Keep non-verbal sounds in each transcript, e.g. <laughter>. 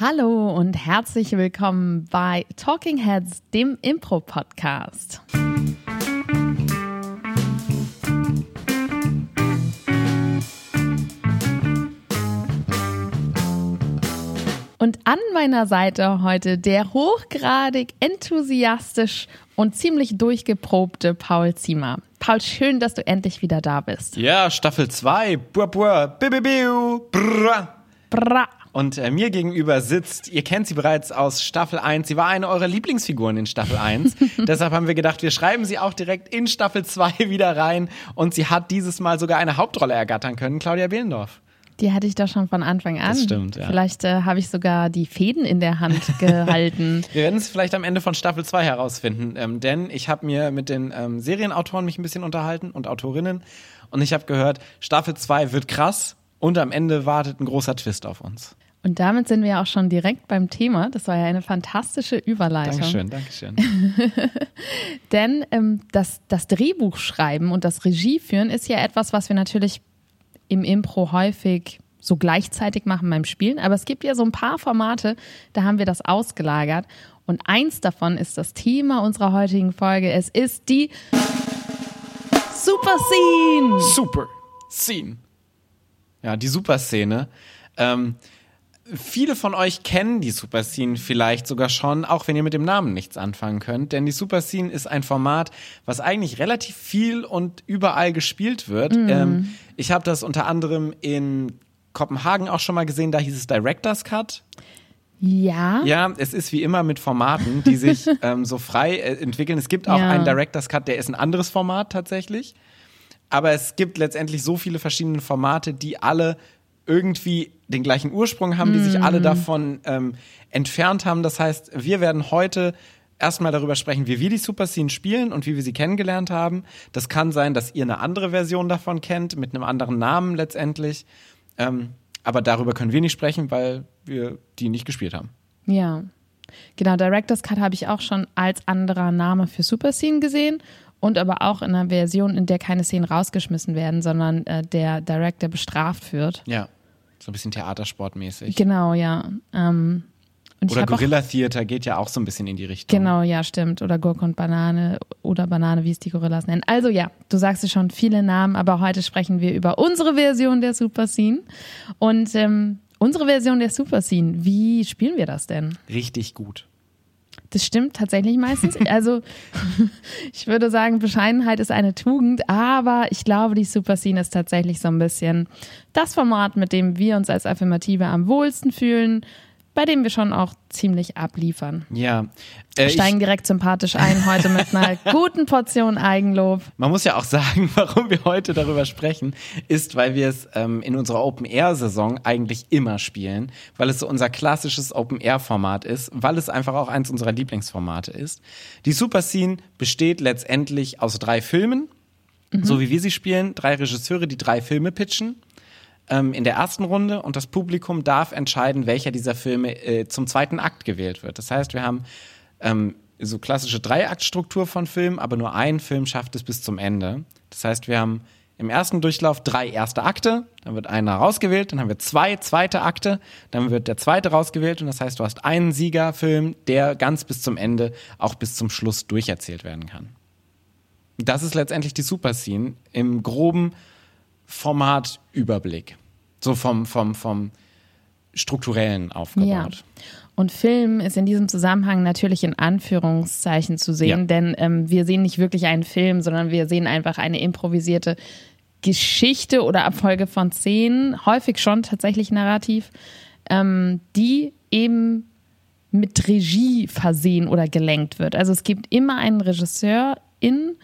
Hallo und herzlich willkommen bei Talking Heads, dem Impro-Podcast. Und an meiner Seite heute der hochgradig enthusiastisch und ziemlich durchgeprobte Paul Ziemer. Paul, schön, dass du endlich wieder da bist. Ja, Staffel 2. Bua, bua, bibibiu, brra. Bra. Und äh, mir gegenüber sitzt, ihr kennt sie bereits aus Staffel 1, sie war eine eurer Lieblingsfiguren in Staffel 1. <laughs> Deshalb haben wir gedacht, wir schreiben sie auch direkt in Staffel 2 <laughs> wieder rein. Und sie hat dieses Mal sogar eine Hauptrolle ergattern können, Claudia Behlendorf. Die hatte ich doch schon von Anfang an. Das stimmt, ja. Vielleicht äh, habe ich sogar die Fäden in der Hand <laughs> gehalten. Wir werden es vielleicht am Ende von Staffel 2 herausfinden, ähm, denn ich habe mir mit den ähm, Serienautoren mich ein bisschen unterhalten und Autorinnen und ich habe gehört, Staffel 2 wird krass und am Ende wartet ein großer Twist auf uns. Und damit sind wir ja auch schon direkt beim Thema. Das war ja eine fantastische Überleitung. Dankeschön, Dankeschön. <laughs> Denn ähm, das, das Drehbuch schreiben und das Regie führen ist ja etwas, was wir natürlich im Impro häufig so gleichzeitig machen beim Spielen. Aber es gibt ja so ein paar Formate, da haben wir das ausgelagert. Und eins davon ist das Thema unserer heutigen Folge. Es ist die Super Scene. Super Scene. Ja, die Super-Szene. Ähm, viele von euch kennen die Super Scene vielleicht sogar schon, auch wenn ihr mit dem Namen nichts anfangen könnt. Denn die Super Scene ist ein Format, was eigentlich relativ viel und überall gespielt wird. Ähm, ich habe das unter anderem in Kopenhagen auch schon mal gesehen, da hieß es Director's Cut. Ja. Ja, es ist wie immer mit Formaten, die sich <laughs> ähm, so frei äh, entwickeln. Es gibt auch Ja. einen Director's Cut, der ist ein anderes Format tatsächlich. Aber es gibt letztendlich so viele verschiedene Formate, die alle irgendwie den gleichen Ursprung haben, die sich alle davon ähm, entfernt haben. Das heißt, wir werden heute erstmal darüber sprechen, wie wir die Super Scene spielen und wie wir sie kennengelernt haben. Das kann sein, dass ihr eine andere Version davon kennt, mit einem anderen Namen letztendlich. Ähm, aber darüber können wir nicht sprechen, weil wir die nicht gespielt haben. Ja. Genau, Director's Cut habe ich auch schon als anderer Name für Super Scene gesehen und aber auch in einer Version, in der keine Szenen rausgeschmissen werden, sondern äh, der Director bestraft wird. Ja, so ein bisschen theatersportmäßig. Genau, ja. Ähm, Oder auch, Gorilla Theater geht ja auch so ein bisschen in die Richtung. Genau, ja, stimmt. Oder Gurke und Banane oder Banane, wie es die Gorillas nennen. Also ja, du sagst es schon, viele Namen, aber heute sprechen wir über unsere Version der Super Scene. Und ähm, unsere Version der Super Scene, wie spielen wir das denn? Richtig gut. Das stimmt tatsächlich meistens. Also <laughs> ich würde sagen, Bescheidenheit ist eine Tugend, aber ich glaube, die Super Scene ist tatsächlich so ein bisschen das Format, mit dem wir uns als Affirmative am wohlsten fühlen, bei dem wir schon auch ziemlich abliefern. Ja. Äh, Steigen direkt sympathisch ein heute mit einer <laughs> guten Portion Eigenlob. man muss ja auch sagen, <laughs> warum wir heute darüber sprechen, ist, weil wir es ähm, in unserer Open-Air-Saison eigentlich immer spielen, weil es so unser klassisches Open-Air-Format ist, weil es einfach auch eins unserer Lieblingsformate ist. Die Super Scene besteht letztendlich aus drei Filmen, so wie wir sie spielen, drei Regisseure, die drei Filme pitchen. Ähm, in der ersten Runde und das Publikum darf entscheiden, welcher dieser Filme äh, zum zweiten Akt gewählt wird. Das heißt, wir haben ähm, so klassische Dreiaktstruktur von Filmen, aber nur ein Film schafft es bis zum Ende. Das heißt, wir haben im ersten Durchlauf drei erste Akte, dann wird einer rausgewählt, dann haben wir zwei zweite Akte, dann wird der zweite rausgewählt und das heißt, du hast einen Siegerfilm, der ganz bis zum Ende, auch bis zum Schluss durcherzählt werden kann. Das ist letztendlich die Super Scene im groben Formatüberblick. So vom, vom, vom strukturellen aufgebaut. Ja. Und Film ist in diesem Zusammenhang natürlich in Anführungszeichen zu sehen, Ja. denn ähm, wir sehen nicht wirklich einen Film, sondern wir sehen einfach eine improvisierte Geschichte oder Abfolge von Szenen, häufig schon tatsächlich narrativ, ähm, die eben mit Regie versehen oder gelenkt wird. Also es gibt immer einen Regisseur in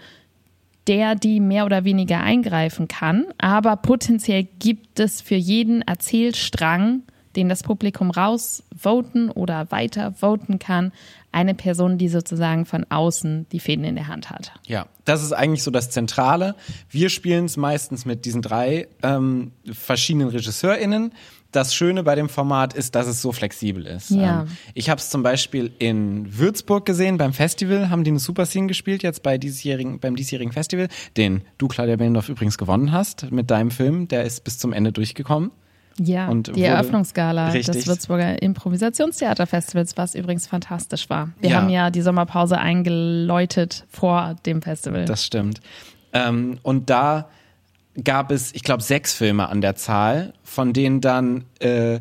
der die mehr oder weniger eingreifen kann, aber potenziell gibt es für jeden Erzählstrang, den das Publikum rausvoten oder weiter voten kann, eine Person, die sozusagen von außen die Fäden in der Hand hat. Ja, das ist eigentlich so das Zentrale. Wir spielen es meistens mit diesen drei ähm, verschiedenen RegisseurInnen. Das Schöne bei dem Format ist, dass es so flexibel ist. Ja. Ähm, ich habe es zum Beispiel in Würzburg gesehen, beim Festival haben die eine Super Scene gespielt, jetzt bei diesjährigen, beim diesjährigen Festival, den du, Claudia Bellendorf, übrigens gewonnen hast mit deinem Film. Der ist bis zum Ende durchgekommen. Ja, Und die Eröffnungsgala Richtig. des Würzburger Improvisationstheaterfestivals, was übrigens fantastisch war. Wir Ja. haben ja die Sommerpause eingeläutet vor dem Festival. Das stimmt. Ähm, und da gab es, ich glaube, sechs Filme an der Zahl, von denen dann äh,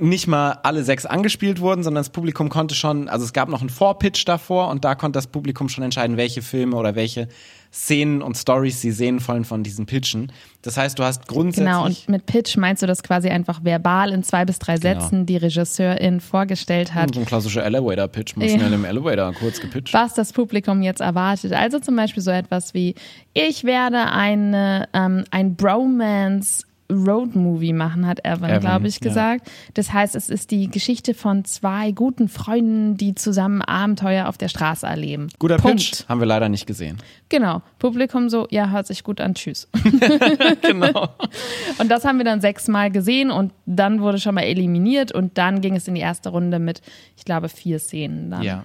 nicht mal alle sechs angespielt wurden, sondern das Publikum konnte schon, also es gab noch einen Vorpitch davor und da konnte das Publikum schon entscheiden, welche Filme oder welche Szenen und Stories sie sehen wollen von diesen Pitchen. Das heißt, du hast grundsätzlich Genau, und mit Pitch meinst du das quasi einfach verbal in zwei bis drei Genau. Sätzen die Regisseurin vorgestellt hat, so ein klassischer Elevator-Pitch, mal Ja. schnell im Elevator kurz gepitcht. was das Publikum jetzt erwartet. Also zum Beispiel so etwas wie, ich werde eine, ähm, ein Bromance Road-Movie machen, hat Evan, glaube ich, ja. gesagt. Das heißt, es ist die Geschichte von zwei guten Freunden, die zusammen Abenteuer auf der Straße erleben. Guter Punkt. Pitch, haben wir leider nicht gesehen. Genau. Publikum so, ja, hört sich gut an, tschüss. <laughs> <laughs> genau. Und das haben wir dann sechsmal gesehen und dann wurde schon mal eliminiert und dann ging es in die erste Runde mit, ich glaube, vier Szenen dann. Ja.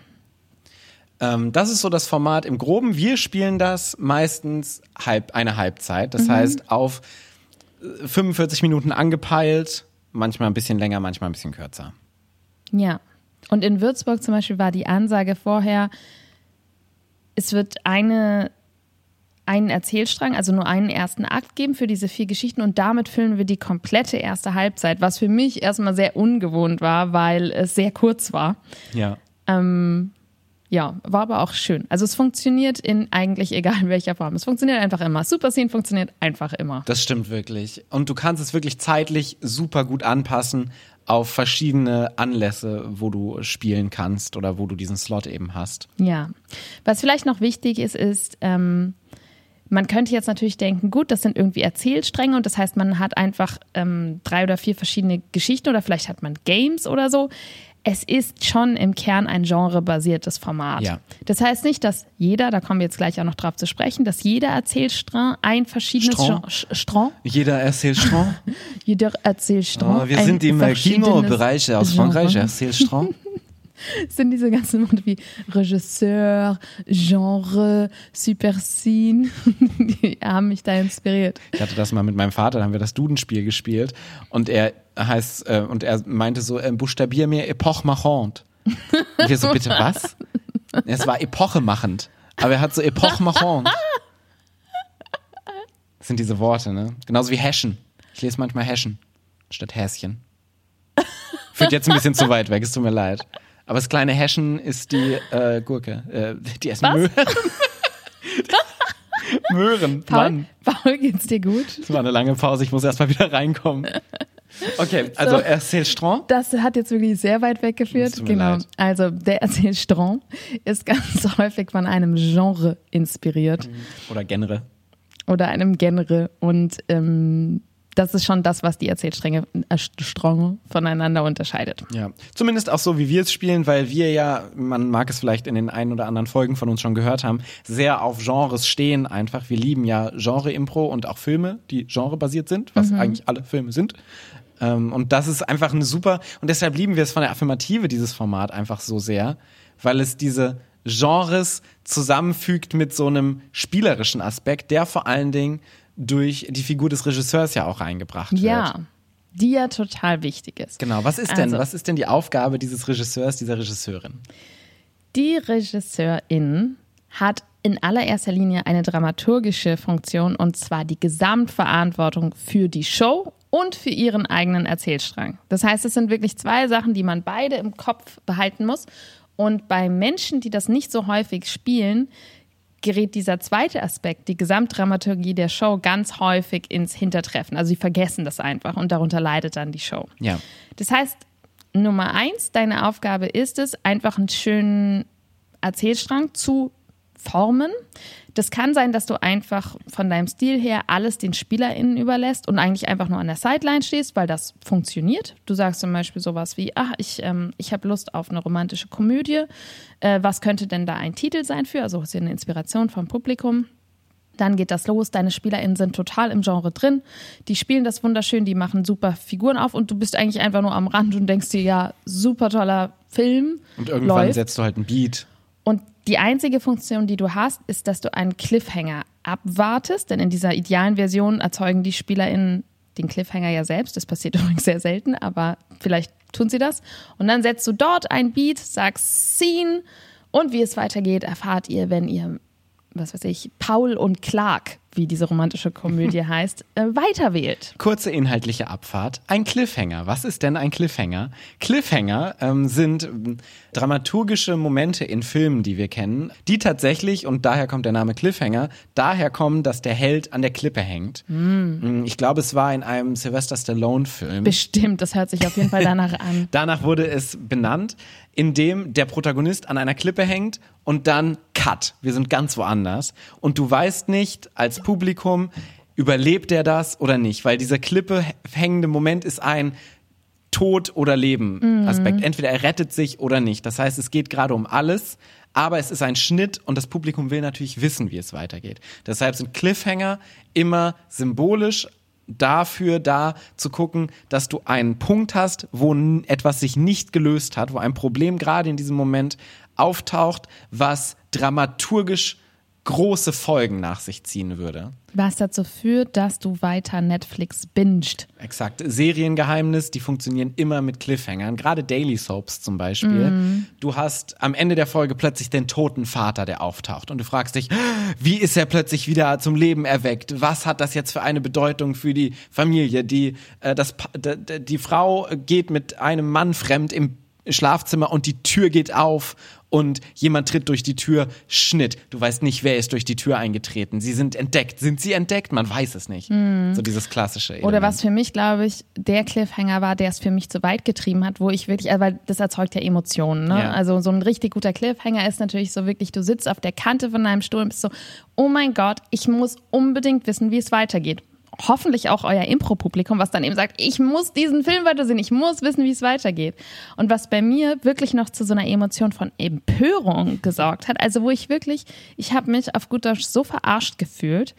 Ähm, das ist so das Format im Groben. Wir spielen das meistens halb, eine Halbzeit. Mhm. Das heißt, auf 45 Minuten angepeilt, manchmal ein bisschen länger, manchmal ein bisschen kürzer. Ja. Und in Würzburg zum Beispiel war die Ansage vorher, es wird eine, einen Erzählstrang, also nur einen ersten Akt geben für diese vier Geschichten und damit füllen wir die komplette erste Halbzeit, was für mich erstmal sehr ungewohnt war, weil es sehr kurz war. Ja. Ja, war aber auch schön. Also es funktioniert in eigentlich egal in <laughs> welcher Form. Es funktioniert einfach immer. Super Scene funktioniert einfach immer. Das stimmt wirklich. Und du kannst es wirklich zeitlich super gut anpassen auf verschiedene Anlässe, wo du spielen kannst oder wo du diesen Slot eben hast. Ja. Was vielleicht noch wichtig ist, ist, ähm, man könnte jetzt natürlich denken, gut, das sind irgendwie Erzählstränge und das heißt, man hat einfach ähm, drei oder vier verschiedene Geschichten oder vielleicht hat man Games oder so. Es ist schon im Kern ein genrebasiertes Format. Ja. Das heißt nicht, dass jeder, da kommen wir jetzt gleich auch noch drauf zu sprechen, dass jeder Erzählstrang ein verschiedenes Strang. Gen- Strang, Jeder Erzählstrang. <laughs> jeder Erzählstrang. Oh, wir ein sind im verschiedenes Kinobereich aus Genre. Frankreich. Erzählstrang. <laughs> <laughs> sind diese ganzen Worte wie Regisseur, Genre, Superscene, <laughs> die haben mich da inspiriert. Ich hatte das mal mit meinem Vater, da haben wir das Dudenspiel gespielt und er heißt äh, und er meinte so, äh, buchstabier mir Epoche machant. Und wir so, <laughs> bitte was? Es war epochemachend, aber er hat so Epoche machant. Das sind diese Worte, ne? Genauso wie Häschen. Ich lese manchmal Häschen statt Häschen. Führt jetzt ein bisschen zu weit weg, es tut mir leid. Aber das kleine Häschen ist die äh, Gurke. Äh, die essen Was? Möhren. <laughs> Möhren, Paul, Mann. Paul, geht's dir gut? Das war eine lange Pause, ich muss erstmal wieder reinkommen. Okay, also So. Erzählstrang. Das hat jetzt wirklich sehr weit weggeführt. Genau. leid. Also der Erzählstrang ist ganz <laughs> häufig von einem Genre inspiriert Oder Genre. oder einem Genre und ähm, das ist schon das, was die Erzählstränge äh, Stränge voneinander unterscheidet. Ja. Zumindest auch so, wie wir es spielen, weil wir ja, man mag es vielleicht in den ein oder anderen Folgen von uns schon gehört haben, sehr auf Genres stehen einfach. Wir lieben ja Genre-Impro und auch Filme, die genrebasiert sind, was eigentlich alle Filme sind. Ähm, und das ist einfach eine super, und deshalb lieben wir es von der Affirmative, dieses Format einfach so sehr, weil es diese Genres zusammenfügt mit so einem spielerischen Aspekt, der vor allen Dingen durch die Figur des Regisseurs ja auch reingebracht wird. Ja, die ja total wichtig ist. Genau, was ist denn, Also- was ist denn die Aufgabe dieses Regisseurs, dieser Regisseurin? Die Regisseurin hat in allererster Linie eine dramaturgische Funktion und zwar die Gesamtverantwortung für die Show und für ihren eigenen Erzählstrang. Das heißt, es sind wirklich zwei Sachen, die man beide im Kopf behalten muss. Und bei Menschen, die das nicht so häufig spielen, gerät dieser zweite Aspekt, die Gesamtdramaturgie der Show, ganz häufig ins Hintertreffen. Also sie vergessen das einfach und darunter leidet dann die Show. Ja. Das heißt, Nummer eins, deine Aufgabe ist es, einfach einen schönen Erzählstrang zu formen. Das kann sein, dass du einfach von deinem Stil her alles den SpielerInnen überlässt und eigentlich einfach nur an der Sideline stehst, weil das funktioniert. Du sagst zum Beispiel sowas wie, ach, ich, ähm, ich habe Lust auf eine romantische Komödie. Äh, was könnte denn da ein Titel sein für? Also ist ja eine Inspiration vom Publikum. Dann geht das los, deine SpielerInnen sind total im Genre drin, die spielen das wunderschön, die machen super Figuren auf und du bist eigentlich einfach nur am Rand und denkst dir, ja, super toller Film. Und irgendwann läuft. setzt du halt einen Beat. Und die einzige Funktion, die du hast, ist, dass du einen Cliffhanger abwartest, denn in dieser idealen Version erzeugen die SpielerInnen den Cliffhanger ja selbst. Das passiert <laughs> übrigens sehr selten, aber vielleicht tun sie das. Und dann setzt du dort ein Beat, sagst Scene und wie es weitergeht, erfahrt ihr, wenn ihr, was weiß ich, Paul und Clark wie diese romantische Komödie <laughs> heißt, äh, weiterwählt. Kurze inhaltliche Abfahrt. Ein Cliffhanger. Was ist denn ein Cliffhanger? Cliffhanger ähm, sind ähm, dramaturgische Momente in Filmen, die wir kennen, die tatsächlich, und daher kommt der Name Cliffhanger, daher kommen, dass der Held an der Klippe hängt. Mm. Ich glaube, es war in einem Sylvester Stallone-Film. Bestimmt, das hört sich auf jeden Fall danach an. <laughs> danach wurde es benannt, indem der Protagonist an einer Klippe hängt und dann Cut. Wir sind ganz woanders. Und du weißt nicht als Publikum, überlebt er das oder nicht? Weil dieser Klippe hängende Moment ist ein Tod oder Leben mhm. Aspekt. Entweder er rettet sich oder nicht. Das heißt, es geht gerade um alles, aber es ist ein Schnitt und das Publikum will natürlich wissen, wie es weitergeht. Deshalb sind Cliffhanger immer symbolisch dafür da zu gucken, dass du einen Punkt hast, wo etwas sich nicht gelöst hat, wo ein Problem gerade in diesem Moment auftaucht, was dramaturgisch große Folgen nach sich ziehen würde. Was dazu führt, dass du weiter Netflix binged. Exakt. Seriengeheimnis, die funktionieren immer mit Cliffhangern. Gerade Daily Soaps zum Beispiel. Mm. Du hast am Ende der Folge plötzlich den toten Vater, der auftaucht. Und du fragst dich, wie ist er plötzlich wieder zum Leben erweckt? Was hat das jetzt für eine Bedeutung für die Familie? Die, äh, das, die Frau geht mit einem Mann fremd im Schlafzimmer und die Tür geht auf und jemand tritt durch die Tür, Schnitt. Du weißt nicht, wer ist durch die Tür eingetreten. Sie sind entdeckt. Sind sie entdeckt? Man weiß es nicht. Mhm. So dieses klassische. Element. Oder was für mich, glaube ich, der Cliffhanger war, der es für mich zu weit getrieben hat, wo ich wirklich, weil das erzeugt ja Emotionen. Ne? Ja. Also so ein richtig guter Cliffhanger ist natürlich so wirklich, du sitzt auf der Kante von deinem Stuhl und bist so, oh mein Gott, ich muss unbedingt wissen, wie es weitergeht hoffentlich auch euer Impro-Publikum, was dann eben sagt, ich muss diesen Film weitersehen, ich muss wissen, wie es weitergeht. Und was bei mir wirklich noch zu so einer Emotion von Empörung gesorgt hat, also wo ich wirklich, ich habe mich auf gut Deutsch so verarscht gefühlt,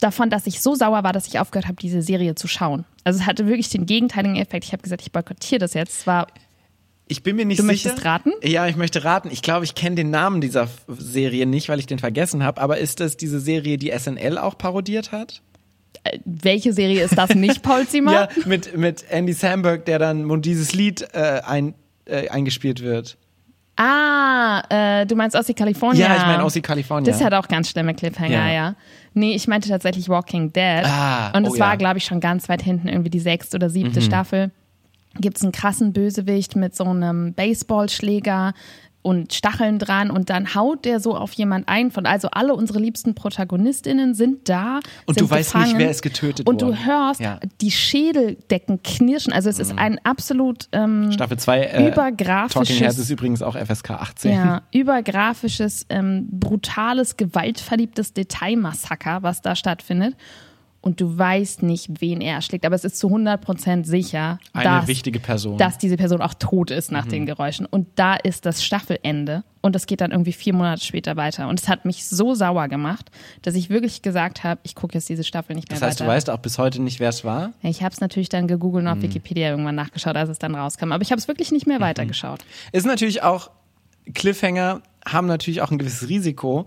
davon, dass ich so sauer war, dass ich aufgehört habe, diese Serie zu schauen. Also es hatte wirklich den gegenteiligen Effekt. Ich habe gesagt, ich boykottiere das jetzt. Es war ich bin mir nicht du sicher. Du möchtest raten? Ja, ich möchte raten. Ich glaube, ich kenne den Namen dieser Serie nicht, weil ich den vergessen habe. Aber ist das diese Serie, die SNL auch parodiert hat? Welche Serie ist das nicht, Paul <laughs> Zimmer? ja, mit, mit Andy Samberg, der dann und dieses Lied äh, ein, äh, eingespielt wird. Ah, äh, du meinst Aussie California. Ja, ich meine Aussie California. Das hat auch ganz schlimme Cliffhanger, ja. ja. Nee, ich meinte tatsächlich Walking Dead. Ah, und es oh, war, ja. glaube ich, schon ganz weit hinten, irgendwie die sechste oder siebte mhm. Staffel. Gibt es einen krassen Bösewicht mit so einem Baseballschläger, und Stacheln dran und dann haut der so auf jemand ein von also alle unsere liebsten Protagonistinnen sind da und sind du weißt nicht wer ist getötet und worden. du hörst ja. die Schädeldecken knirschen also es ist mhm. ein absolut ähm, Staffel 2 äh, übergrafisches Talking Heads ist übrigens auch FSK 18 ja <laughs> übergrafisches ähm, brutales gewaltverliebtes Detailmassaker was da stattfindet und du weißt nicht, wen er erschlägt. Aber es ist zu 100% sicher, Eine dass, wichtige Person. dass diese Person auch tot ist nach mhm. den Geräuschen. Und da ist das Staffelende. Und es geht dann irgendwie vier Monate später weiter. Und es hat mich so sauer gemacht, dass ich wirklich gesagt habe, ich gucke jetzt diese Staffel nicht mehr weiter. Das heißt, weiter. du weißt auch bis heute nicht, wer es war? Ich habe es natürlich dann gegoogelt und auf mhm. Wikipedia irgendwann nachgeschaut, als es dann rauskam. Aber ich habe es wirklich nicht mehr mhm. weitergeschaut. Ist natürlich auch, Cliffhanger haben natürlich auch ein gewisses Risiko.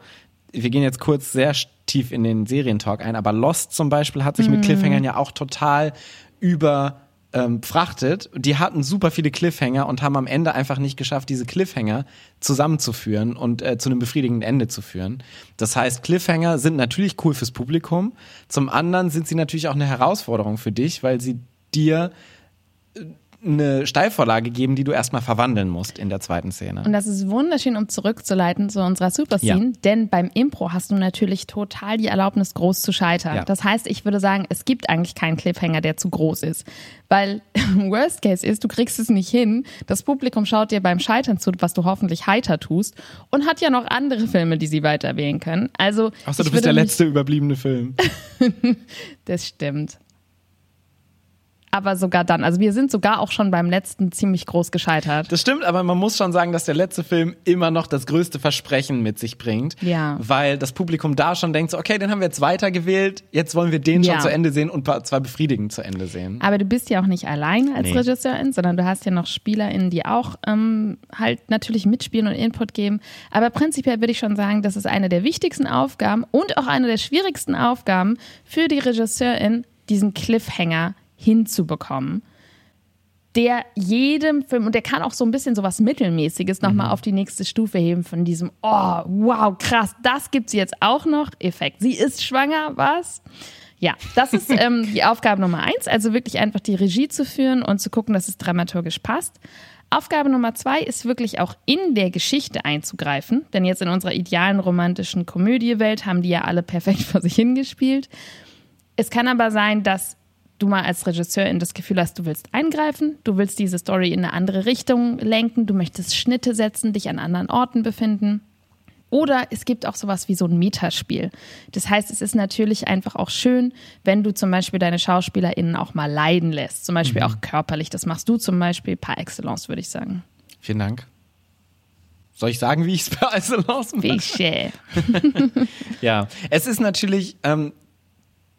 Wir gehen jetzt kurz sehr tief in den Serientalk ein, aber Lost zum Beispiel hat sich mhm. mit Cliffhangern ja auch total über ähm. Die hatten super viele Cliffhanger und haben am Ende einfach nicht geschafft, diese Cliffhanger zusammenzuführen und äh, zu einem befriedigenden Ende zu führen. Das heißt, Cliffhanger sind natürlich cool fürs Publikum. Zum anderen sind sie natürlich auch eine Herausforderung für dich, weil sie dir äh, eine Steilvorlage geben, die du erstmal verwandeln musst in der zweiten Szene. Und das ist wunderschön, um zurückzuleiten zu unserer Super-Scene, ja. denn beim Impro hast du natürlich total die Erlaubnis, groß zu scheitern. Ja. Das heißt, ich würde sagen, es gibt eigentlich keinen Cliffhanger, der zu groß ist. Weil <laughs> Worst Case ist, du kriegst es nicht hin, das Publikum schaut dir beim Scheitern zu, was du hoffentlich heiter tust und hat ja noch andere Filme, die sie weiter wählen können. Also, Außer du bist der letzte überbliebene Film. <laughs> das stimmt aber sogar dann. Also wir sind sogar auch schon beim letzten ziemlich groß gescheitert. Das stimmt, aber man muss schon sagen, dass der letzte Film immer noch das größte Versprechen mit sich bringt. Ja. Weil das Publikum da schon denkt, so, okay, den haben wir jetzt weitergewählt, jetzt wollen wir den ja. schon zu Ende sehen und zwar befriedigend zu Ende sehen. Aber du bist ja auch nicht allein als nee. Regisseurin, sondern du hast ja noch SpielerInnen, die auch ähm, halt natürlich mitspielen und Input geben. Aber prinzipiell würde ich schon sagen, das ist eine der wichtigsten Aufgaben und auch eine der schwierigsten Aufgaben für die Regisseurin, diesen Cliffhanger hinzubekommen, der jedem Film, und der kann auch so ein bisschen sowas Mittelmäßiges nochmal Mhm. auf die nächste Stufe heben von diesem, oh, wow, krass, das gibt's jetzt auch noch, Effekt. Sie ist schwanger, was? Ja, das ist ähm, <laughs> die Aufgabe Nummer eins, also wirklich einfach die Regie zu führen und zu gucken, dass es dramaturgisch passt. Aufgabe Nummer zwei ist wirklich auch in der Geschichte einzugreifen, denn jetzt in unserer idealen romantischen Komödiewelt haben die ja alle perfekt <laughs> vor sich hingespielt. Es kann aber sein, dass du mal als Regisseurin das Gefühl hast, du willst eingreifen, du willst diese Story in eine andere Richtung lenken, du möchtest Schnitte setzen, dich an anderen Orten befinden. Oder es gibt auch sowas wie so ein Metaspiel. Das heißt, es ist natürlich einfach auch schön, wenn du zum Beispiel deine SchauspielerInnen auch mal leiden lässt. Zum Beispiel auch körperlich. Das machst du zum Beispiel par excellence, würde ich sagen. Vielen Dank. Soll ich sagen, wie ich es bei Isolance mache? Biche. Ja, es ist natürlich ähm,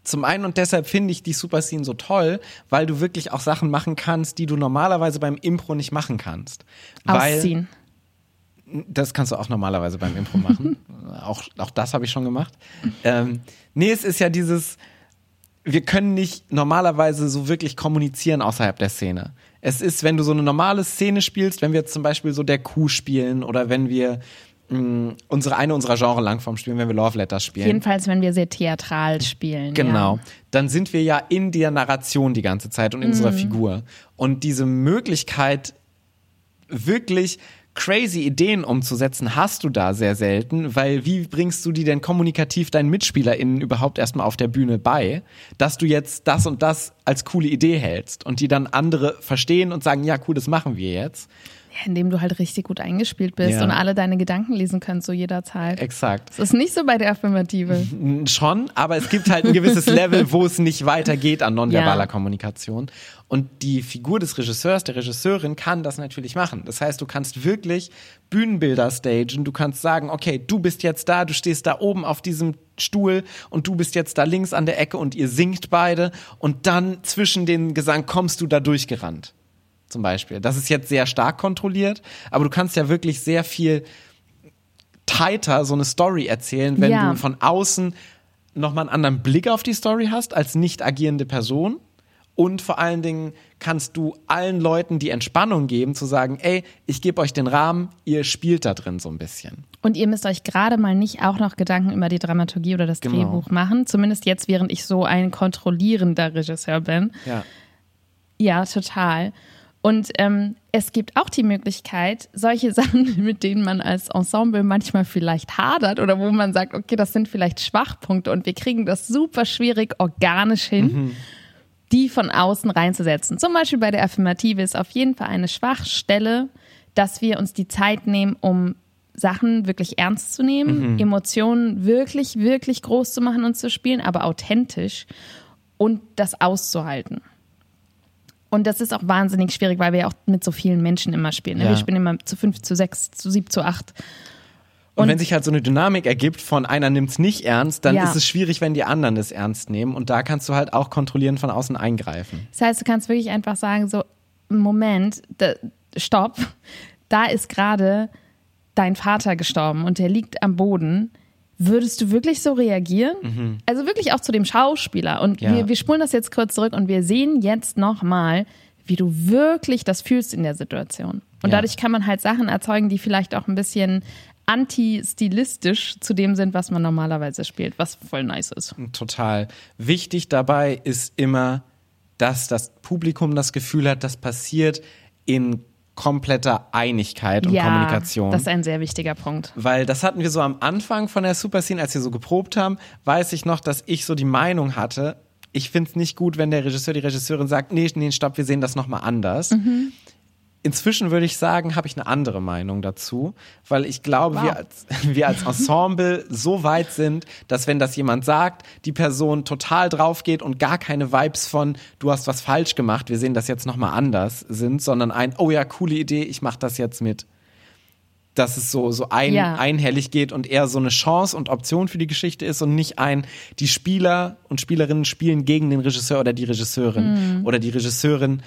zum einen und deshalb finde ich die Super Scene so toll, weil du wirklich auch Sachen machen kannst, die du normalerweise beim Impro nicht machen kannst. Ausziehen. Weil, das kannst du auch normalerweise beim Impro machen. <laughs> auch, auch das habe ich schon gemacht. Ähm, nee, es ist ja dieses, wir können nicht normalerweise so wirklich kommunizieren außerhalb der Szene. Es ist, wenn du so eine normale Szene spielst, wenn wir zum Beispiel so der Kuh spielen oder wenn wir mh, unsere eine unserer Genre-Langform spielen, wenn wir Love Letters spielen. Jedenfalls, wenn wir sehr theatral spielen. Genau. Ja. Dann sind wir ja in der Narration die ganze Zeit und in Mhm. unserer Figur. Und diese Möglichkeit, wirklich crazy Ideen umzusetzen, hast du da sehr selten, weil wie bringst du die denn kommunikativ deinen MitspielerInnen überhaupt erstmal auf der Bühne bei, dass du jetzt das und das als coole Idee hältst und die dann andere verstehen und sagen, ja cool, das machen wir jetzt. Ja, indem du halt richtig gut eingespielt bist Ja. und alle deine Gedanken lesen kannst, so jederzeit. Exakt. Das ist nicht so bei der Affirmative. Schon, aber es gibt halt ein gewisses <laughs> Level, wo es nicht weitergeht an nonverbaler Ja. Kommunikation. Und die Figur des Regisseurs, der Regisseurin kann das natürlich machen. Das heißt, du kannst wirklich Bühnenbilder stagen. Du kannst sagen, okay, du bist jetzt da, du stehst da oben auf diesem Stuhl und du bist jetzt da links an der Ecke und ihr singt beide. Und dann zwischen den Gesang kommst du da durchgerannt. Zum Beispiel. Das ist jetzt sehr stark kontrolliert, aber du kannst ja wirklich sehr viel tighter so eine Story erzählen, wenn Ja. du von außen nochmal einen anderen Blick auf die Story hast als nicht agierende Person. Und vor allen Dingen kannst du allen Leuten die Entspannung geben, zu sagen, ey, ich gebe euch den Rahmen, ihr spielt da drin so ein bisschen. Und ihr müsst euch gerade mal nicht auch noch Gedanken über die Dramaturgie oder das Genau. Drehbuch machen. Zumindest jetzt, während ich so ein kontrollierender Regisseur bin. Ja. Ja, total. Und ähm, es gibt auch die Möglichkeit, solche <laughs> Sachen, mit denen man als Ensemble manchmal vielleicht hadert oder wo man sagt, okay, das sind vielleicht Schwachpunkte und wir kriegen das super schwierig organisch hin, die von außen reinzusetzen. Zum Beispiel bei der Affirmative ist auf jeden Fall eine Schwachstelle, dass wir uns die Zeit nehmen, um Sachen wirklich ernst zu nehmen, Emotionen wirklich, wirklich groß zu machen und zu spielen, aber authentisch und das auszuhalten. Und das ist auch wahnsinnig schwierig, weil wir ja auch mit so vielen Menschen immer spielen. Ne? Ja. Wir spielen immer zu fünf, zu sechs, zu sieben, zu acht. Und, Und- wenn sich halt so eine Dynamik ergibt von einer nimmt's nicht ernst, dann Ja. ist es schwierig, wenn die anderen das ernst nehmen. Und da kannst du halt auch kontrollieren von außen eingreifen. Das heißt, du kannst wirklich einfach sagen, so, Moment, da, stopp, da ist gerade dein Vater gestorben und der liegt am Boden. Würdest du wirklich so reagieren? Also wirklich auch zu dem Schauspieler. Und Ja. wir, wir spulen das jetzt kurz zurück und wir sehen jetzt nochmal, wie du wirklich das fühlst in der Situation. Und Ja. dadurch kann man halt Sachen erzeugen, die vielleicht auch ein bisschen anti-stilistisch zu dem sind, was man normalerweise spielt, was voll nice ist. Total. Wichtig dabei ist immer, dass das Publikum das Gefühl hat, das passiert in kompletter Einigkeit und Kommunikation. das ist ein sehr wichtiger Punkt. Weil das hatten wir so am Anfang von der Super Scene, als wir so geprobt haben, weiß ich noch, dass ich so die Meinung hatte, ich finde es nicht gut, wenn der Regisseur, die Regisseurin sagt, nee, nee, stopp, wir sehen das nochmal anders. Mhm. Inzwischen würde ich sagen, habe ich eine andere Meinung dazu, weil ich glaube, Wow. wir, als, <laughs> wir als Ensemble so weit sind, dass wenn das jemand sagt, die Person total drauf geht und gar keine Vibes von, du hast was falsch gemacht, wir sehen das jetzt nochmal anders sind, sondern ein, oh ja, coole Idee, ich mache das jetzt mit. Dass es so, so ein, Ja. einhellig geht und eher so eine Chance und Option für die Geschichte ist und nicht ein, die Spieler und Spielerinnen spielen gegen den Regisseur oder die Regisseurin oder die Regisseurin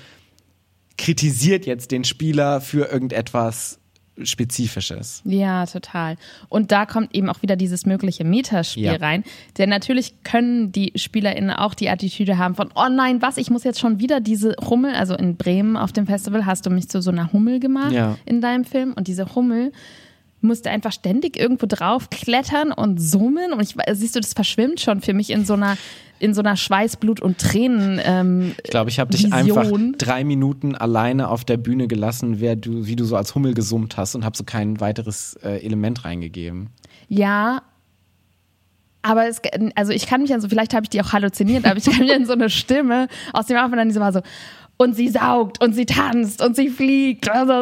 kritisiert jetzt den Spieler für irgendetwas Spezifisches. Ja, total. Und da kommt eben auch wieder dieses mögliche Metaspiel Ja. rein. Denn natürlich können die SpielerInnen auch die Attitüde haben von, oh nein, was, ich muss jetzt schon wieder diese Hummel, also in Bremen auf dem Festival hast du mich zu so einer Hummel gemacht Ja. in deinem Film. Und diese Hummel musste einfach ständig irgendwo drauf klettern und summen. Und ich, siehst du, das verschwimmt schon für mich in so einer, in so einer Schweiß, Blut und Tränen. Ähm, Ich glaube, ich habe dich einfach drei Minuten alleine auf der Bühne gelassen, wer du, wie du so als Hummel gesummt hast und habe so kein weiteres äh, Element reingegeben. Ja, aber es, also ich kann mich an so, vielleicht habe ich die auch halluziniert, aber ich kann mich an so eine Stimme aus dem Anfang dann diese war so, und sie saugt und sie tanzt und sie fliegt. Also,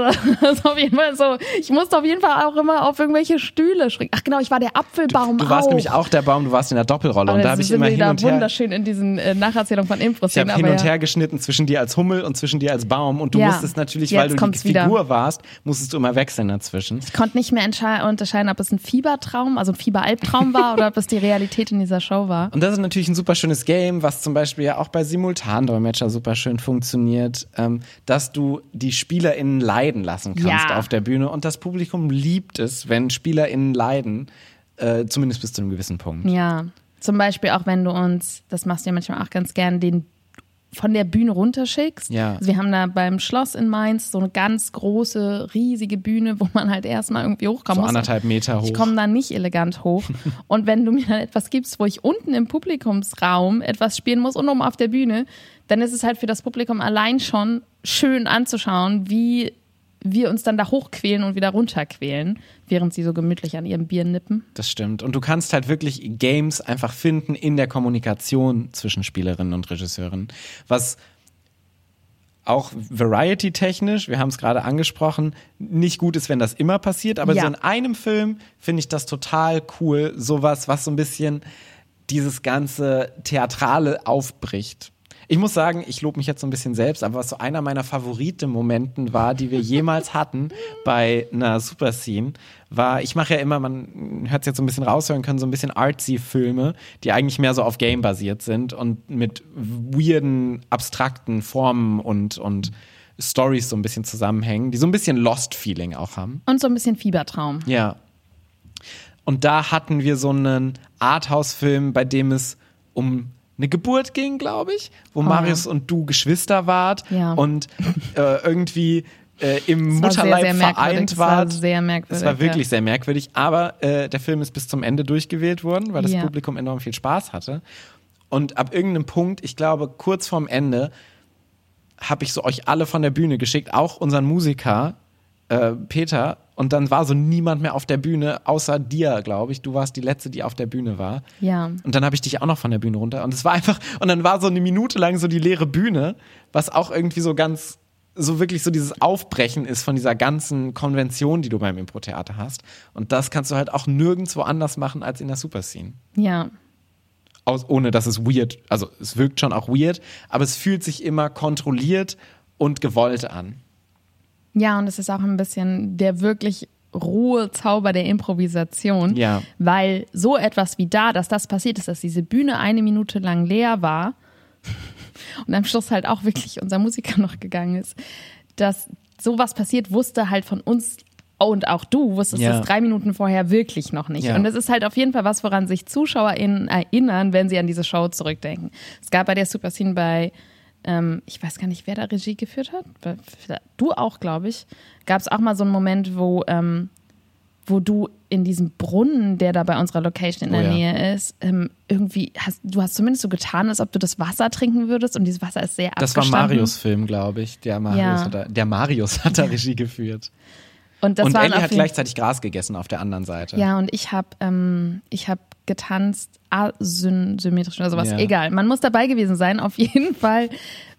das ist auf jeden Fall so. Ich musste auf jeden Fall auch immer auf irgendwelche Stühle springen. Ach genau, ich war der Apfelbaum Du warst auch. nämlich auch der Baum, du warst in der Doppelrolle Aber und da habe ich immer hin und her. wunderschön in diesen äh, Nacherzählungen von Impro Ich habe hin und ja. her geschnitten zwischen dir als Hummel und zwischen dir als Baum und du Ja, musstest natürlich, weil du die wieder. Figur warst, musstest du immer wechseln dazwischen. Ich konnte nicht mehr unterscheiden, ob es ein Fiebertraum, also ein Fieberalbtraum war oder ob es die Realität in dieser Show war. Und das ist natürlich ein super schönes Game, was zum Beispiel ja auch bei Simultandolmetscher super schön funktioniert, ähm, dass du die SpielerInnen leiden lassen kannst Ja. auf der Bühne. Und das Publikum liebt es, wenn SpielerInnen leiden, äh, zumindest bis zu einem gewissen Punkt. Ja, zum Beispiel auch wenn du uns, das machst du ja manchmal auch ganz gern, den von der Bühne runterschickst. Ja. Also wir haben da beim Schloss in Mainz so eine ganz große, riesige Bühne, wo man halt erstmal irgendwie hochkommen So muss. anderthalb Meter hoch. Ich komme da nicht elegant hoch. <laughs> Und wenn du mir dann etwas gibst, wo ich unten im Publikumsraum etwas spielen muss und oben auf der Bühne, dann ist es halt für das Publikum allein schon schön anzuschauen, wie wir uns dann da hochquälen und wieder runterquälen, während sie so gemütlich an ihrem Bier nippen. Das stimmt. Und du kannst halt wirklich Games einfach finden in der Kommunikation zwischen Spielerinnen und Regisseuren. Was auch variety-technisch, wir haben es gerade angesprochen, nicht gut ist, wenn das immer passiert. Aber Ja. so in einem Film finde ich das total cool. Sowas, was so ein bisschen dieses ganze Theatrale aufbricht. Ich muss sagen, ich lobe mich jetzt so ein bisschen selbst, aber was so einer meiner Favoriten-Momenten war, die wir jemals hatten bei einer Super-Scene, war, ich mache ja immer, man hört es jetzt so ein bisschen raushören können, so ein bisschen artsy Filme, die eigentlich mehr so auf Game basiert sind und mit weirden, abstrakten Formen und, und Stories so ein bisschen zusammenhängen, die so ein bisschen Lost-Feeling auch haben. Und so ein bisschen Fiebertraum. Ja. Und da hatten wir so einen Arthouse-Film, bei dem es um eine Geburt ging, glaube ich, wo Marius und du Geschwister wart Oh. Ja. und äh, irgendwie äh, im sehr, Mutterleib sehr merkwürdig. vereint Es war wart. sehr merkwürdig, Es war wirklich ja. sehr merkwürdig, aber äh, der Film ist bis zum Ende durchgewählt worden, weil das Ja. Publikum enorm viel Spaß hatte. Und ab irgendeinem Punkt, ich glaube kurz vorm Ende, habe ich so euch alle von der Bühne geschickt, auch unseren Musiker äh, Peter. Und dann war so niemand mehr auf der Bühne, außer dir, glaube ich. Du warst die letzte, die auf der Bühne war. Ja. Und dann habe ich dich auch noch von der Bühne runter. Und es war einfach, und dann war so eine Minute lang so die leere Bühne, was auch irgendwie so ganz, so wirklich so dieses Aufbrechen ist von dieser ganzen Konvention, die du beim Impro-Theater hast. Und das kannst du halt auch nirgendwo anders machen als in der Superscene. Ja. Aus, ohne dass es weird, also es wirkt schon auch weird, aber es fühlt sich immer kontrolliert und gewollt an. Ja, und es ist auch ein bisschen der wirklich rohe Zauber der Improvisation. Ja. Weil so etwas wie da, dass das passiert ist, dass diese Bühne eine Minute lang leer war <laughs> und am Schluss halt auch wirklich unser Musiker noch gegangen ist, dass sowas passiert, wusste halt von uns und auch du wusstest Ja. es drei Minuten vorher wirklich noch nicht. Ja. Und es ist halt auf jeden Fall was, woran sich ZuschauerInnen erinnern, wenn sie an diese Show zurückdenken. Es gab bei der Super Scene bei ähm, ich weiß gar nicht, wer da Regie geführt hat. Du auch, glaube ich. Gab es auch mal so einen Moment, wo, ähm, wo du in diesem Brunnen, der da bei unserer Location in Oh der ja. Nähe ist, ähm, irgendwie hast du hast zumindest so getan, als ob du das Wasser trinken würdest und dieses Wasser ist sehr Das war. Marius Film, glaube ich. Der Marius, Ja. hat da, der Marius hat da Regie geführt. Und das und Ellie hat gleichzeitig Gras gegessen auf der anderen Seite. Ja, und ich habe ähm, ich hab getanzt asymmetrisch oder sowas. Ja. Egal, man muss dabei gewesen sein. Auf jeden <laughs> Fall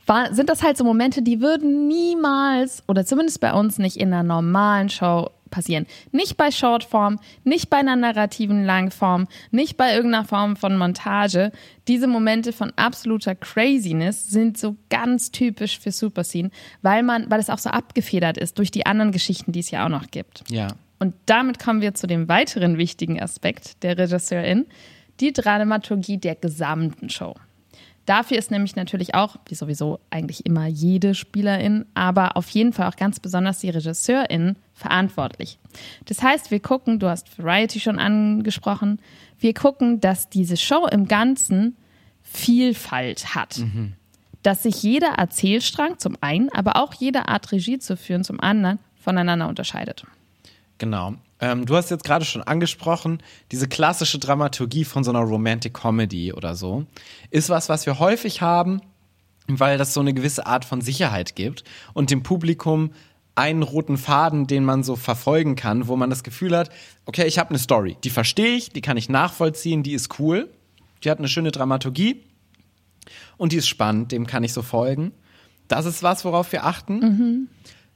war, sind das halt so Momente, die würden niemals oder zumindest bei uns nicht in einer normalen Show passieren. Nicht bei Shortform, nicht bei einer narrativen Langform, nicht bei irgendeiner Form von Montage. Diese Momente von absoluter Craziness sind so ganz typisch für Superscene, weil man, weil es auch so abgefedert ist durch die anderen Geschichten, die es ja auch noch gibt. ja. Und damit kommen wir zu dem weiteren wichtigen Aspekt der Regisseurin, die Dramaturgie der gesamten Show. Dafür ist nämlich natürlich auch, wie sowieso eigentlich immer jede Spielerin, aber auf jeden Fall auch ganz besonders die Regisseurin verantwortlich. Das heißt, wir gucken, du hast Variety schon angesprochen, wir gucken, dass diese Show im Ganzen Vielfalt hat. Mhm. Dass sich jeder Erzählstrang zum einen, aber auch jede Art Regie zu führen zum anderen voneinander unterscheidet. Genau. Ähm, du hast jetzt gerade schon angesprochen, diese klassische Dramaturgie von so einer Romantic Comedy oder so ist was, was wir häufig haben, weil das so eine gewisse Art von Sicherheit gibt und dem Publikum einen roten Faden, den man so verfolgen kann, wo man das Gefühl hat, okay, ich habe eine Story, die verstehe ich, die kann ich nachvollziehen, die ist cool, die hat eine schöne Dramaturgie und die ist spannend, dem kann ich so folgen. Das ist was, worauf wir achten. Mhm.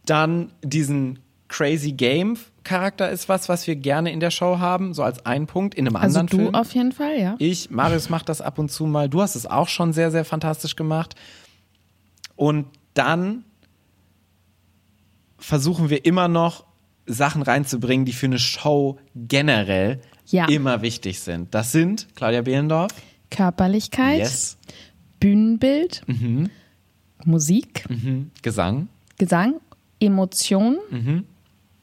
Dann diesen Crazy Game Charakter ist was, was wir gerne in der Show haben, so als ein Punkt in einem also anderen du Film. auf jeden Fall, ja. Ich, Marius macht das ab und zu mal. Du hast es auch schon sehr, sehr fantastisch gemacht. Und dann versuchen wir immer noch Sachen reinzubringen, die für eine Show generell ja. immer wichtig sind. Das sind Claudia Behlendorf. Körperlichkeit. Yes. Bühnenbild. Mhm. Musik. Mhm. Gesang. Gesang. Emotion. Mhm.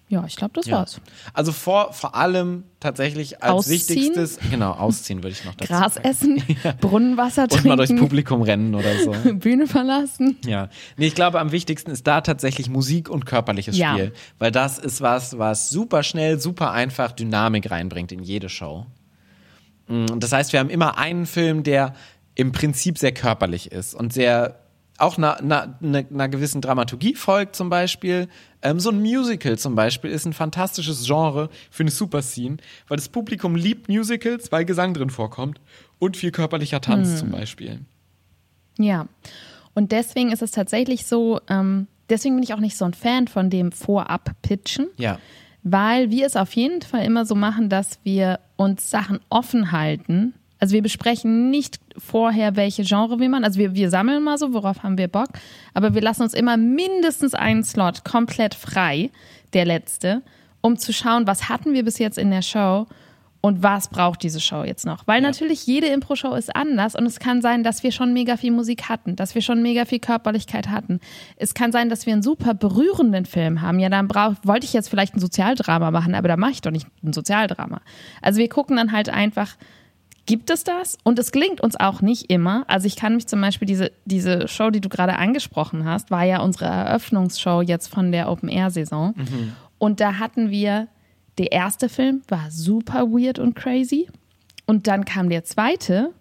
Ja, ich glaube, das ja. war's. Also vor, vor allem tatsächlich als ausziehen. wichtigstes, genau, ausziehen würde ich noch dazu Gras sagen. essen, <laughs> ja. Brunnenwasser trinken. Und mal durchs Publikum rennen oder so. <laughs> Bühne verlassen. Ja. Nee, ich glaube, am wichtigsten ist da tatsächlich Musik und körperliches ja. Spiel. Weil das ist was, was super schnell, super einfach Dynamik reinbringt in jede Show. Mm, das heißt, wir haben immer einen Film, der im Prinzip sehr körperlich ist und sehr auch einer, einer, einer gewissen Dramaturgie folgt zum Beispiel. Ähm, so ein Musical zum Beispiel ist ein fantastisches Genre für eine Super-Scene, weil das Publikum liebt Musicals, weil Gesang drin vorkommt und viel körperlicher Tanz hm. zum Beispiel. Ja, und deswegen ist es tatsächlich so, ähm, deswegen bin ich auch nicht so ein Fan von dem Vorab-Pitchen. Ja. Weil wir es auf jeden Fall immer so machen, dass wir uns Sachen offen halten also wir besprechen nicht vorher, welche Genre wir machen. Also wir, wir sammeln mal so, worauf haben wir Bock. Aber wir lassen uns immer mindestens einen Slot komplett frei, der letzte, um zu schauen, was hatten wir bis jetzt in der Show und was braucht diese Show jetzt noch. Weil ja. natürlich jede Impro-Show ist anders und es kann sein, dass wir schon mega viel Musik hatten, dass wir schon mega viel Körperlichkeit hatten. Es kann sein, dass wir einen super berührenden Film haben. Ja, dann brauch, wollte ich jetzt vielleicht ein Sozialdrama machen, aber da mache ich doch nicht ein Sozialdrama. Also wir gucken dann halt einfach, gibt es das und es gelingt uns auch nicht immer. Also ich kann mich zum Beispiel, diese, diese Show, die du gerade angesprochen hast, war ja unsere Eröffnungsshow jetzt von der Open-Air-Saison. Mhm. Und da hatten wir, der erste Film war super weird und crazy. Und dann kam der zweite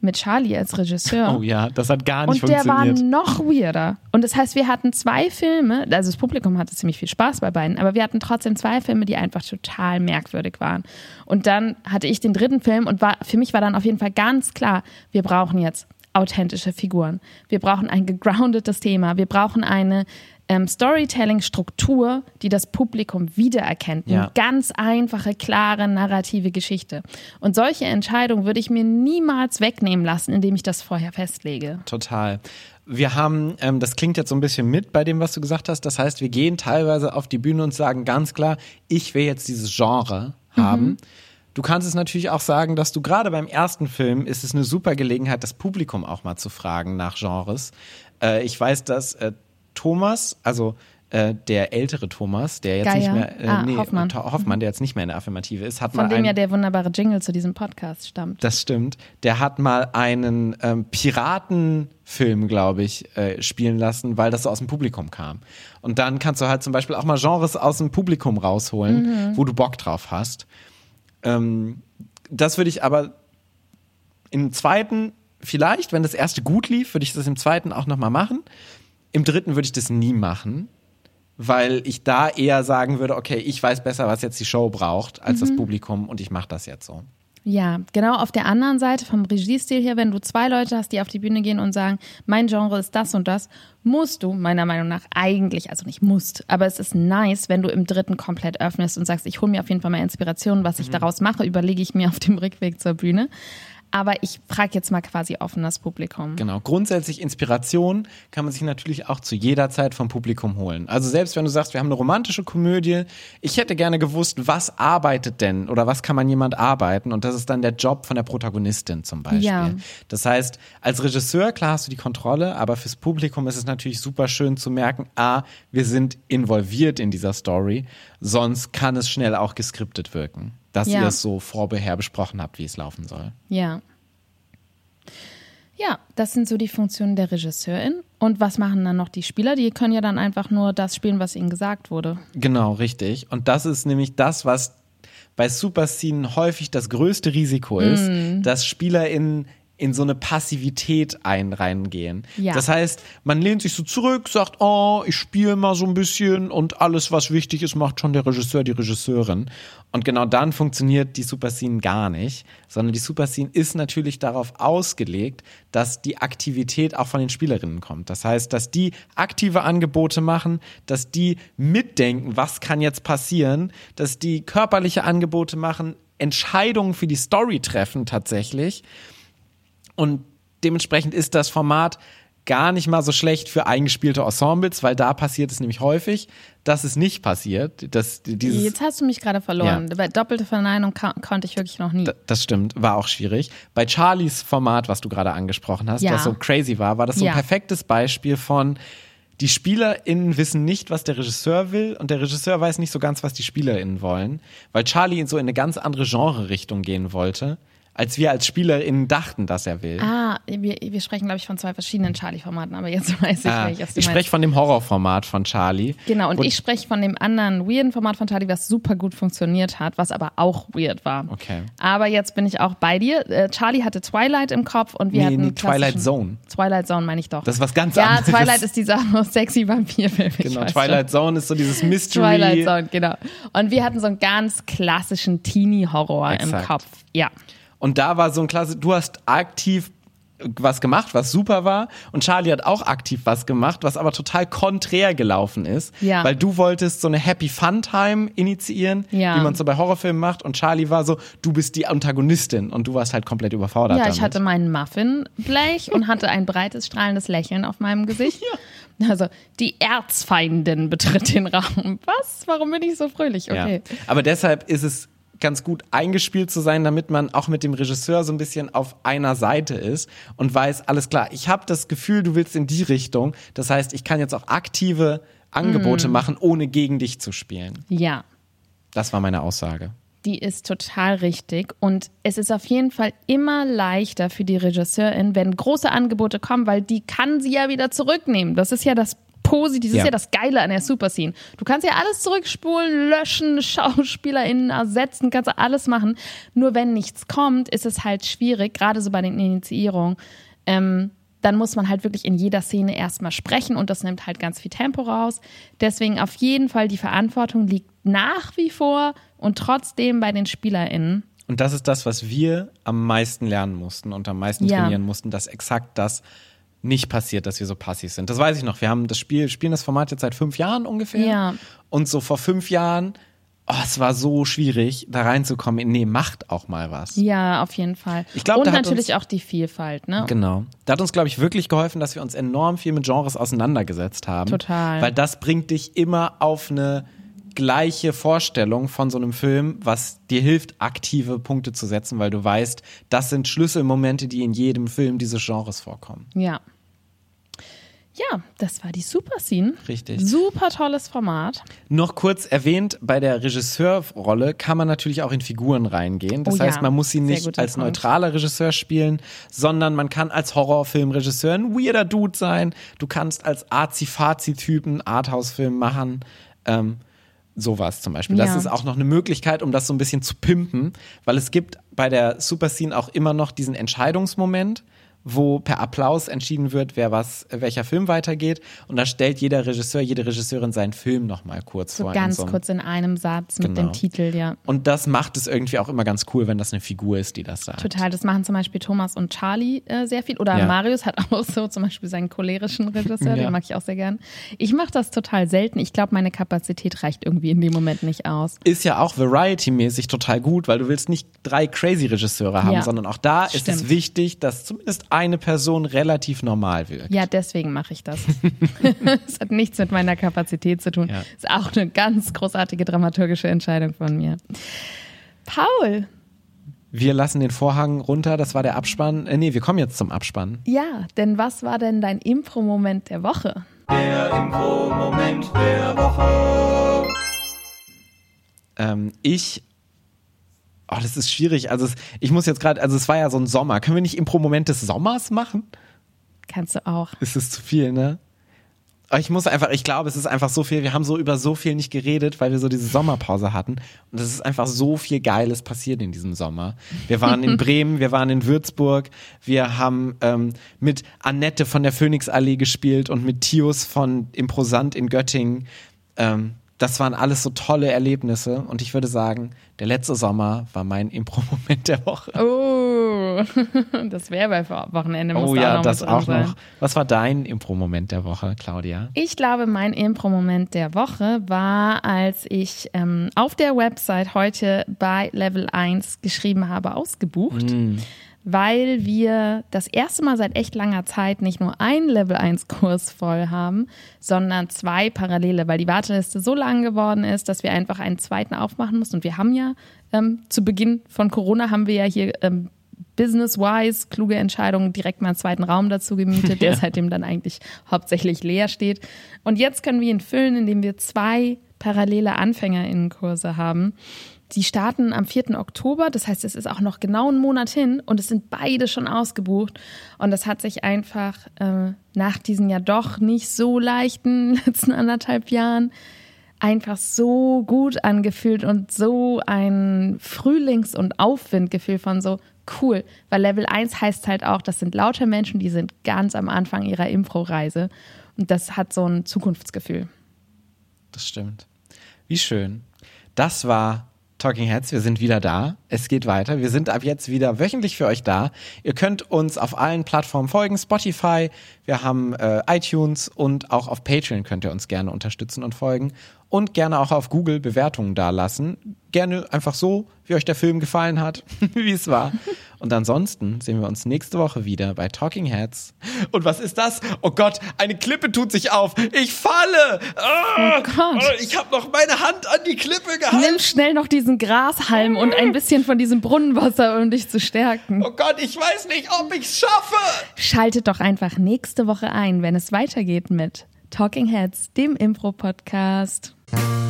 mit Charlie als Regisseur. Oh ja, das hat gar nicht und funktioniert. Und der war noch weirder. Und das heißt, wir hatten zwei Filme, also das Publikum hatte ziemlich viel Spaß bei beiden, aber wir hatten trotzdem zwei Filme, die einfach total merkwürdig waren. Und dann hatte ich den dritten Film und war, für mich war dann auf jeden Fall ganz klar, wir brauchen jetzt authentische Figuren. Wir brauchen ein gegroundetes Thema. Wir brauchen eine ähm, Storytelling-Struktur, die das Publikum wiedererkennt. Ja. Eine ganz einfache, klare, narrative Geschichte. Und solche Entscheidungen würde ich mir niemals wegnehmen lassen, indem ich das vorher festlege. Total. Wir haben, ähm, das klingt jetzt so ein bisschen mit bei dem, was du gesagt hast. Das heißt, wir gehen teilweise auf die Bühne und sagen ganz klar, ich will jetzt dieses Genre haben. Mhm. Du kannst es natürlich auch sagen, dass du gerade beim ersten Film ist es eine super Gelegenheit, das Publikum auch mal zu fragen nach Genres. Äh, ich weiß, dass äh, Thomas, also äh, der ältere Thomas, der jetzt Geier. nicht mehr, äh, ah, nee, Hoffmann. Hoffmann, der jetzt nicht mehr in der Affirmative ist, hat Von mal dem ein, ja der wunderbare Jingle zu diesem Podcast stammt. Das stimmt. Der hat mal einen ähm, Piratenfilm, glaube ich, äh, spielen lassen, weil das so aus dem Publikum kam. Und dann kannst du halt zum Beispiel auch mal Genres aus dem Publikum rausholen, mhm. wo du Bock drauf hast. Ähm, das würde ich aber im zweiten, vielleicht, wenn das erste gut lief, würde ich das im zweiten auch nochmal machen. Im dritten würde ich das nie machen, weil ich da eher sagen würde, okay, ich weiß besser, was jetzt die Show braucht, als mhm. das Publikum und ich mache das jetzt so. Ja, genau auf der anderen Seite vom Regiestil her, wenn du zwei Leute hast, die auf die Bühne gehen und sagen, mein Genre ist das und das, musst du meiner Meinung nach eigentlich, also nicht musst, aber es ist nice, wenn du im dritten komplett öffnest und sagst, ich hole mir auf jeden Fall mal Inspiration, was ich mhm. daraus mache, überlege ich mir auf dem Rückweg zur Bühne. Aber ich frage jetzt mal quasi offen das Publikum. Genau. Grundsätzlich Inspiration kann man sich natürlich auch zu jeder Zeit vom Publikum holen. Also selbst wenn du sagst, wir haben eine romantische Komödie, ich hätte gerne gewusst, was arbeitet denn oder was kann man jemand arbeiten? Und das ist dann der Job von der Protagonistin zum Beispiel. Ja. Das heißt, als Regisseur, klar hast du die Kontrolle, aber fürs Publikum ist es natürlich super schön zu merken, a, wir sind involviert in dieser Story, sonst kann es schnell auch geskriptet wirken dass Ja. ihr es so vorher besprochen habt, wie es laufen soll. Ja. Ja, das sind so die Funktionen der Regisseurin. Und was machen dann noch die Spieler? Die können ja dann einfach nur das spielen, was ihnen gesagt wurde. Genau, richtig. Und das ist nämlich das, was bei Superscenen häufig das größte Risiko ist, Mhm. dass SpielerInnen in so eine Passivität ein reingehen. Ja. Das heißt, man lehnt sich so zurück, sagt, oh, ich spiele mal so ein bisschen und alles, was wichtig ist, macht schon der Regisseur, die Regisseurin. Und genau dann funktioniert die Superscene gar nicht, sondern die Superscene ist natürlich darauf ausgelegt, dass die Aktivität auch von den Spielerinnen kommt. Das heißt, dass die aktive Angebote machen, dass die mitdenken, was kann jetzt passieren, dass die körperliche Angebote machen, Entscheidungen für die Story treffen tatsächlich. Und dementsprechend ist das Format gar nicht mal so schlecht für eingespielte Ensembles, weil da passiert es nämlich häufig, dass es nicht passiert. Dass dieses, Jetzt hast du mich gerade verloren. Ja. Bei doppelte Verneinung konnte ich wirklich noch nie. D- Das stimmt, war auch schwierig. Bei Charlies Format, was du gerade angesprochen hast, Ja. was so crazy war, war das so ein Ja. perfektes Beispiel von die SpielerInnen wissen nicht, was der Regisseur will und der Regisseur weiß nicht so ganz, was die SpielerInnen wollen, weil Charlie so in eine ganz andere Genre-Richtung gehen wollte, als wir als SpielerInnen dachten, dass er will. Ah, wir, wir sprechen, glaube ich, von zwei verschiedenen Charlie-Formaten, aber jetzt <laughs> weiß ich, Ah, welches ich spreche von dem Horrorformat von Charlie. Genau, und Wo- ich spreche von dem anderen weirden Format von Charlie, was super gut funktioniert hat, was aber auch weird war. Okay. Aber jetzt bin ich auch bei dir. Äh, Charlie hatte Twilight im Kopf und wir Nee, hatten nee, Twilight Zone. Twilight Zone meine ich doch. Das ist was ganz ja, anderes. Twilight ist dieser sexy Vampirfilm. ich Genau, weiß Twilight Zone ist so dieses schon. Mystery. Twilight Zone, genau. Und wir hatten so einen ganz klassischen Teenie-Horror im. Kopf. Ja. Und da war so ein klasse, du hast aktiv was gemacht, was super war. Und Charlie hat auch aktiv was gemacht, was aber total konträr gelaufen ist. Ja. Weil du wolltest so eine Happy Fun Time initiieren, Ja. wie man so bei Horrorfilmen macht. Und Charlie war so, du bist die Antagonistin und du warst halt komplett überfordert Ja, damit. ich hatte meinen Muffinblech und hatte ein breites, strahlendes Lächeln auf meinem Gesicht. <laughs> Also, die Erzfeindin betritt den Raum. Was? Warum bin ich so fröhlich? Okay. Ja. Aber deshalb ist es ganz gut eingespielt zu sein, damit man auch mit dem Regisseur so ein bisschen auf einer Seite ist und weiß, alles klar, ich habe das Gefühl, du willst in die Richtung. Das heißt, ich kann jetzt auch aktive Angebote machen, ohne gegen dich zu spielen. Ja. Das war meine Aussage. Die ist total richtig. Und es ist auf jeden Fall immer leichter für die Regisseurin, wenn große Angebote kommen, weil die kann sie ja wieder zurücknehmen. Das ist ja das Positive, das Ja. ist ja das Geile an der Superscene. Du kannst ja alles zurückspulen, löschen, <laughs> SchauspielerInnen ersetzen, kannst alles machen. Nur wenn nichts kommt, ist es halt schwierig, gerade so bei den Initiierungen. Ähm, dann muss man halt wirklich in jeder Szene erstmal sprechen und das nimmt halt ganz viel Tempo raus. Deswegen auf jeden Fall die Verantwortung liegt nach wie vor und trotzdem bei den SpielerInnen. Und das ist das, was wir am meisten lernen mussten und am meisten Ja. trainieren mussten, dass exakt das nicht passiert, dass wir so passiv sind. Das weiß ich noch. Wir haben das Spiel, spielen das Format jetzt seit fünf Jahren ungefähr. Ja. Und so vor fünf Jahren, oh, es war so schwierig, da reinzukommen. in, Nee, macht auch mal was. Ja, auf jeden Fall. Ich glaub, und natürlich uns- auch die Vielfalt, ne? Genau. Da hat uns, glaube ich, wirklich geholfen, dass wir uns enorm viel mit Genres auseinandergesetzt haben. Total. Weil das bringt dich immer auf eine gleiche Vorstellung von so einem Film, was dir hilft, aktive Punkte zu setzen, weil du weißt, das sind Schlüsselmomente, die in jedem Film dieses Genres vorkommen. Ja. Ja, das war die Super Scene. Richtig. Super tolles Format. Noch kurz erwähnt, bei der Regisseurrolle kann man natürlich auch in Figuren reingehen. Das Oh ja, heißt, man muss sie nicht als Punkt. neutraler Regisseur spielen, sondern man kann als Horrorfilmregisseur ein weirder Dude sein. Du kannst als Azi-Fazi-Typen Arthouse-Film machen. Ähm, sowas zum Beispiel. Das Ja. ist auch noch eine Möglichkeit, um das so ein bisschen zu pimpen, weil es gibt bei der Super Scene auch immer noch diesen Entscheidungsmoment, wo per Applaus entschieden wird, wer was, welcher Film weitergeht. Und da stellt jeder Regisseur, jede Regisseurin seinen Film nochmal kurz so vor. ganz so kurz in einem Satz mit Genau. dem Titel, ja. Und das macht es irgendwie auch immer ganz cool, wenn das eine Figur ist, die das sagt. Total, das machen zum Beispiel Thomas und Charlie äh, sehr viel. Oder Ja. Marius hat auch so zum Beispiel seinen cholerischen Regisseur, <laughs> Ja. den mag ich auch sehr gern. Ich mache das total selten. Ich glaube, meine Kapazität reicht irgendwie in dem Moment nicht aus. Ist ja auch variety-mäßig total gut, weil du willst nicht drei crazy Regisseure haben, Ja. sondern auch da ist es Stimmt. wichtig, dass zumindest eine Person relativ normal wirkt. Ja, deswegen mache ich das. <laughs> Es hat nichts mit meiner Kapazität zu tun. Ja. Ist auch eine ganz großartige dramaturgische Entscheidung von mir. Paul, Wir lassen den Vorhang runter, das war der Abspann. Äh, nee, wir kommen jetzt zum Abspann. ja, denn was war denn dein Impro-Moment der Woche? Der Impro-Moment der Woche. Ähm, ich. Oh, das ist schwierig. Also, es, ich muss jetzt gerade, also, es war ja so ein Sommer. Können wir nicht Impro-Moment des Sommers machen? Kannst du auch. Ist es zu viel, ne? Aber ich muss einfach, ich glaube, es ist einfach so viel. Wir haben so über so viel nicht geredet, weil wir so diese Sommerpause hatten. Und es ist einfach so viel Geiles passiert in diesem Sommer. Wir waren in <laughs> Bremen, wir waren in Würzburg, wir haben ähm, mit Annette von der Phoenixallee gespielt und mit Tius von Improsant in Göttingen. Ähm, das waren alles so tolle Erlebnisse. Und ich würde sagen, der letzte Sommer war mein Impro-Moment der Woche. Oh, <laughs> das wäre bei Wochenende. Oh ja, noch das auch sein. noch. Was war dein Impro-Moment der Woche, Claudia? Ich glaube, mein Impro-Moment der Woche war, als ich ähm, auf der Website heute bei Level 1 geschrieben habe, ausgebucht, weil wir das erste Mal seit echt langer Zeit nicht nur einen Level 1 Kurs voll haben, sondern zwei parallele, weil die Warteliste so lang geworden ist, dass wir einfach einen zweiten aufmachen mussten. Und wir haben ja ähm, zu Beginn von Corona haben wir ja hier ähm, business-wise kluge Entscheidungen direkt mal einen zweiten Raum dazu gemietet, <laughs> der seitdem dann eigentlich hauptsächlich leer steht. Und jetzt können wir ihn füllen, indem wir zwei parallele AnfängerInnenkurse haben. Die starten am 4. Oktober, das heißt, es ist auch noch genau einen Monat hin und es sind beide schon ausgebucht. Und das hat sich einfach äh, nach diesen ja doch nicht so leichten letzten anderthalb Jahren einfach so gut angefühlt und so ein Frühlings- und Aufwindgefühl von so cool. Weil Level 1 heißt halt auch, das sind lauter Menschen, die sind ganz am Anfang ihrer Impro-Reise. Und das hat so ein Zukunftsgefühl. Das stimmt. Wie schön. Das war Talking Heads. Wir sind wieder da. Es geht weiter. Wir sind ab jetzt wieder wöchentlich für euch da. Ihr könnt uns auf allen Plattformen folgen. Spotify, wir haben äh, iTunes und auch auf Patreon könnt ihr uns gerne unterstützen und folgen. Und gerne auch auf Google Bewertungen dalassen. Gerne einfach so, wie euch der Film gefallen hat, <laughs> wie es war. Und ansonsten sehen wir uns nächste Woche wieder bei Talking Heads. Und was ist das? Oh Gott, eine Klippe tut sich auf. Ich falle. Ah, Oh Gott. oh, ich habe noch meine Hand an die Klippe gehalten. Nimm schnell noch diesen Grashalm und ein bisschen von diesem Brunnenwasser, um dich zu stärken. Oh Gott, ich weiß nicht, ob ich's schaffe. Schaltet doch einfach nächste Woche ein, wenn es weitergeht mit Talking Heads, dem Impro-Podcast. Thank you.